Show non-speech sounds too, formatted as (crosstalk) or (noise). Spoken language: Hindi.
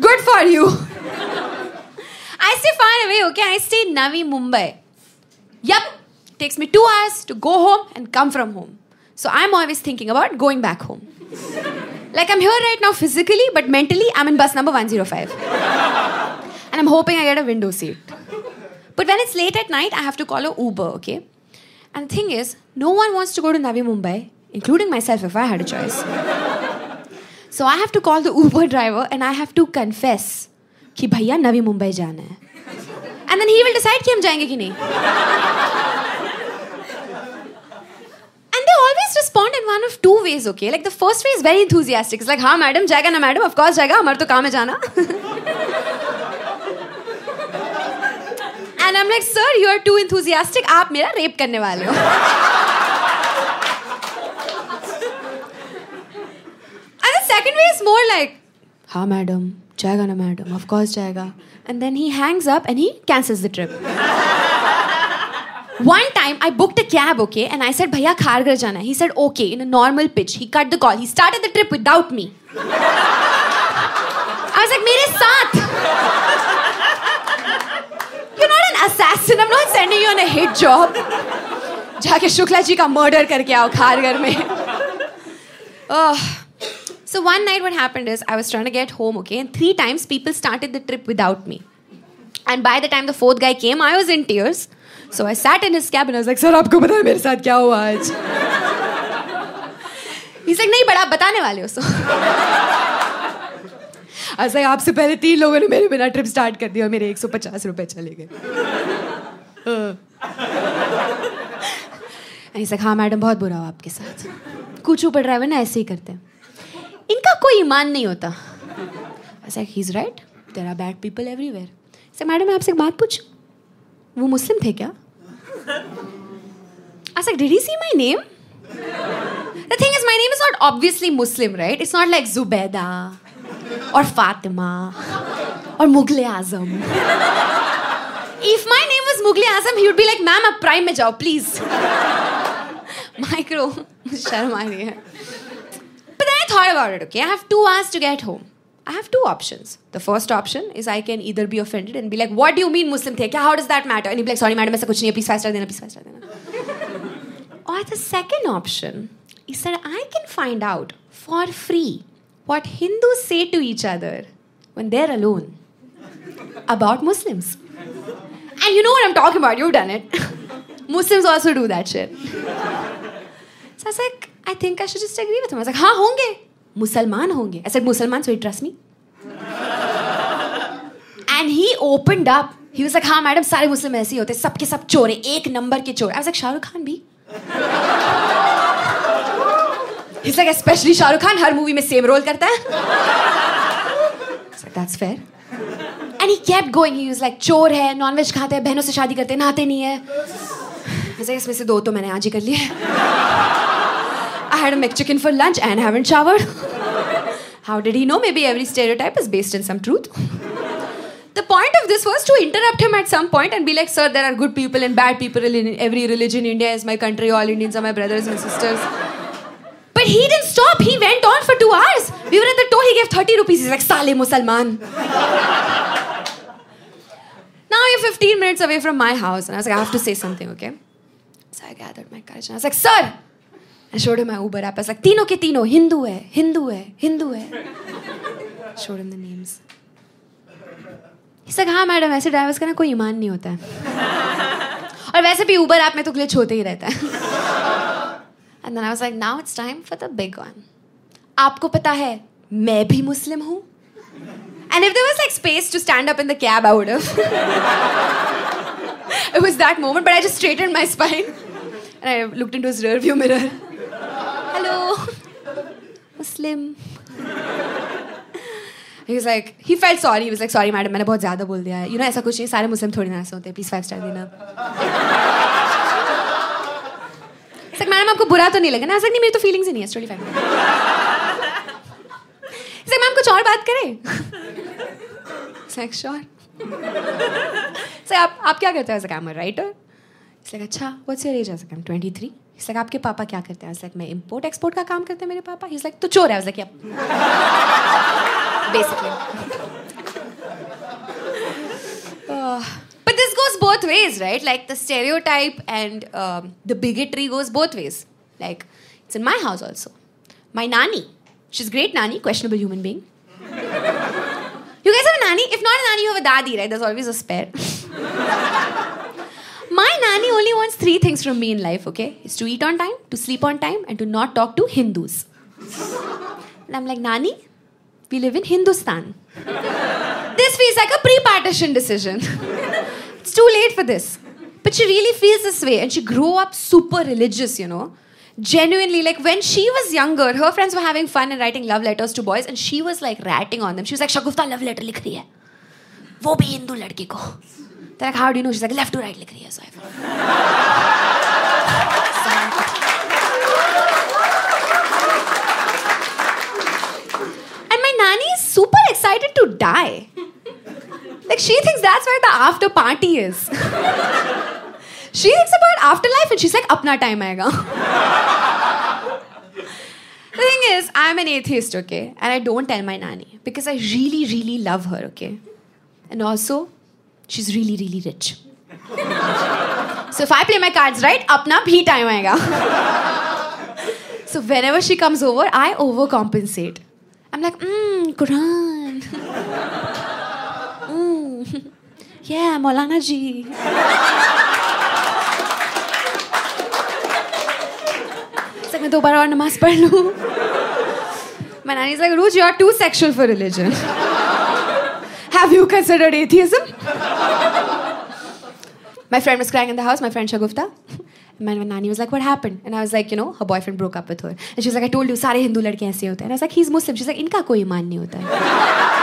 Good for you. I stay far away, okay? I stay in Navi Mumbai. Yup. Takes me two hours to go home and come from home. So I'm always thinking about going back home. Like I'm here right now physically, but mentally I'm in bus number 105. and I'm hoping I get a window seat. But when it's late at night, I have to call a Uber, okay? And the thing is, no one wants to go to Navi Mumbai, including myself if I had a choice. So I have to call the Uber driver and I have to confess कि भैया नवी मुंबई जाना है and then he will decide कि हम जाएँगे कि नहीं they always respond in one of two ways, okay? Like the first way is very enthusiastic. It's like, हाँ मैडम जाएगा ना मैडम, course जाएगा, हमारा तो काम है जाना. And I'm like, sir, you are too enthusiastic. आप मेरा रेप करने वाले हो. second way is more like, हाँ मैडम जाएगा ना मैडम ऑफ कोर्स जाएगा and then he hangs up and he cancels the trip (laughs) One time I booked a cab, okay, and I said, Bhaiya Khargar jana. He said, okay, in a normal pitch. He cut the call. He started the trip without me. I was like, मेरे साथ. You're (laughs) not an assassin. I'm not sending you on a hit job. (laughs) जाके शुक्ला जी का मर्डर करके आओ खारगर में. Oh. So one night, what happened is I was trying to get home, okay, and three times people started the trip without me. And by the time the fourth guy came, I was in tears. So I sat in his cab and I was like, "Sir, आपको पता है मेरे साथ क्या हुआ आज?" He's like, "नहीं बड़ा आप बताने वाले हो सो." I was like, आपसे पहले तीन लोगों ने मेरे बिना ट्रिप स्टार्ट कर दिया और मेरे 150 रुपए चले गए. And he's like, हाँ मैडम बहुत बुरा हुआ आपके साथ. कुछ ऊपर ड्राइवर ना ऐसे ही करते हैं. कोई ईमान नहीं होता। ऐसा ही is right there are bad people everywhere से मैडम मैं आपसे एक बात पूछ? वो मुस्लिम थे क्या? ऐसा did you see my name the thing is my name is not obviously Muslim right it's not like Zubaida और फातिमा और Mughal-e Azam if my name is Mughal-e Azam he would be like ma'am आप प्राइम में जाओ प्लीज़ माइक्रो शर्म आ रही है। But then I thought about it, okay? I have two hours to get home. I have two options. The first option is I can either be offended and be like, what do you mean Muslim the? How does that matter? And he'd be like, sorry, madam, ऐसा कुछ नहीं है, please five star देना, please five star देना. or (laughs) the second option is that I can find out for free what Hindus say to each other when they're alone about Muslims. And you know what I'm talking about, you've done it. (laughs) Muslims also do that shit. So I was like, I think I should just agree with him. I was like, हाँ होंगे मुसलमान होंगे। ऐसे मुसलमान so trust me and he open up he was like हाँ मैडम सारे मुस्लिम ऐसे ही होते सबके सब चोर हैं, एक नंबर के चोर I was like Shahrukh Khan भी? He like specially Shahrukh Khan, her movie में सेम रोल करता है. That's fair and he kept going he was like चोर है नॉनवेज खाते हैं, बहनों से शादी करते हैं, नहाते नहीं है. जैसे इसमें से दो तो मैंने आज ही कर लिए I had make chicken for lunch and haven't showered How did he know? Maybe every stereotype is based in some truth. The point of this was to interrupt him at some point and be like, Sir, there are good people and bad people in every religion. India is my country. All Indians are my brothers and sisters. But he didn't stop. He went on for two hours. We were at the toll. He gave 30 rupees. He's like, Saleh Musalman. now you're 15 minutes away from my house. And I was like, I have to say something, okay? So I gathered my courage and I was like, Sir, Showed him my Uber app. I was like, तीनों के तीनों हिंदू है हिंदू है हिंदू है showed him the names. He's like, हाँ मैडम ऐसे ड्राइवर्स का ना कोई ईमान नहीं होता है और वैसे भी ऊबर ऐप में तो ग्लिच होते ही रहता है And then I was like, now it's time for the big one. आपको पता है मैं भी मुस्लिम हूँ And if there was like space to stand up in the cab, I would have. it was that moment, but I just straightened my spine and I looked into his rear view mirror. Hello, Muslim. He was like, he felt sorry. He was like, sorry, madam, मैंने बहुत ज़्यादा बोल दिया है. You know, ऐसा कुछ नहीं. सारे मुस्लिम थोड़ी ना ऐसे होते. Please five star देना. Like, मैडम आपको बुरा तो नहीं लगा ना? ऐसा नहीं मेरी तो feelings ही नहीं है. Fine. He's like, मैम कुछ और बात करें? Like, sure. Like, आप आप क्या करते हैं? Like, I'm a writer. It's like, अच्छा, what's your age? I was like, I'm 23. Is like आपके पापा क्या करते हैं? लाइक मैं इम्पोर्ट एक्सपोर्ट का काम करते हैं मेरे पापा. इज़ लाइक तो चोर है? Like basically but this goes both ways right like the stereotype and the bigotry goes both ways like it's in my house also my nani she is great nani questionable human being you guess a nani if not अ नानी you have a dadi right this always a spare three things from me in life, okay? Is to eat on time, to sleep on time, and to not talk to Hindus. and I'm like, Nani, we live in Hindustan. this feels like a pre partition decision. it's too late for this. But she really feels this way, and she grew up super religious, you know genuinely like when she was younger her friends were having fun and writing love letters to boys and she was like ratting on them she was like shagufta love letter likh rahi hai wo bhi hindu ladki ko they're like how do you know she's like left to right likh rahi die. Like she thinks that's where the after party is. she thinks about afterlife and she's like, apna time aega. the thing is, I'm an atheist, okay? And I don't tell my nanny because I really, really love her, okay? And also, she's really, really rich. so if I play my cards right, apna bhi time aega. so whenever she comes over, I overcompensate. I'm like, mmm, Quran. (laughs) mm. Yeah, Maulana ji. It's like, मैं दोबारा और नमाज पढ़ लूँ. My nanny's like, Ruj, you're too sexual for religion. Have you considered atheism? my friend was crying in the house, my friend Shagufta. मैंने nani was like what happen and I was like you know her boyfriend broke up with her and she's like I told you सारे हिंदू लड़के ऐसे होते हैं. He is Muslim she's like इनका कोई मान नहीं होता है.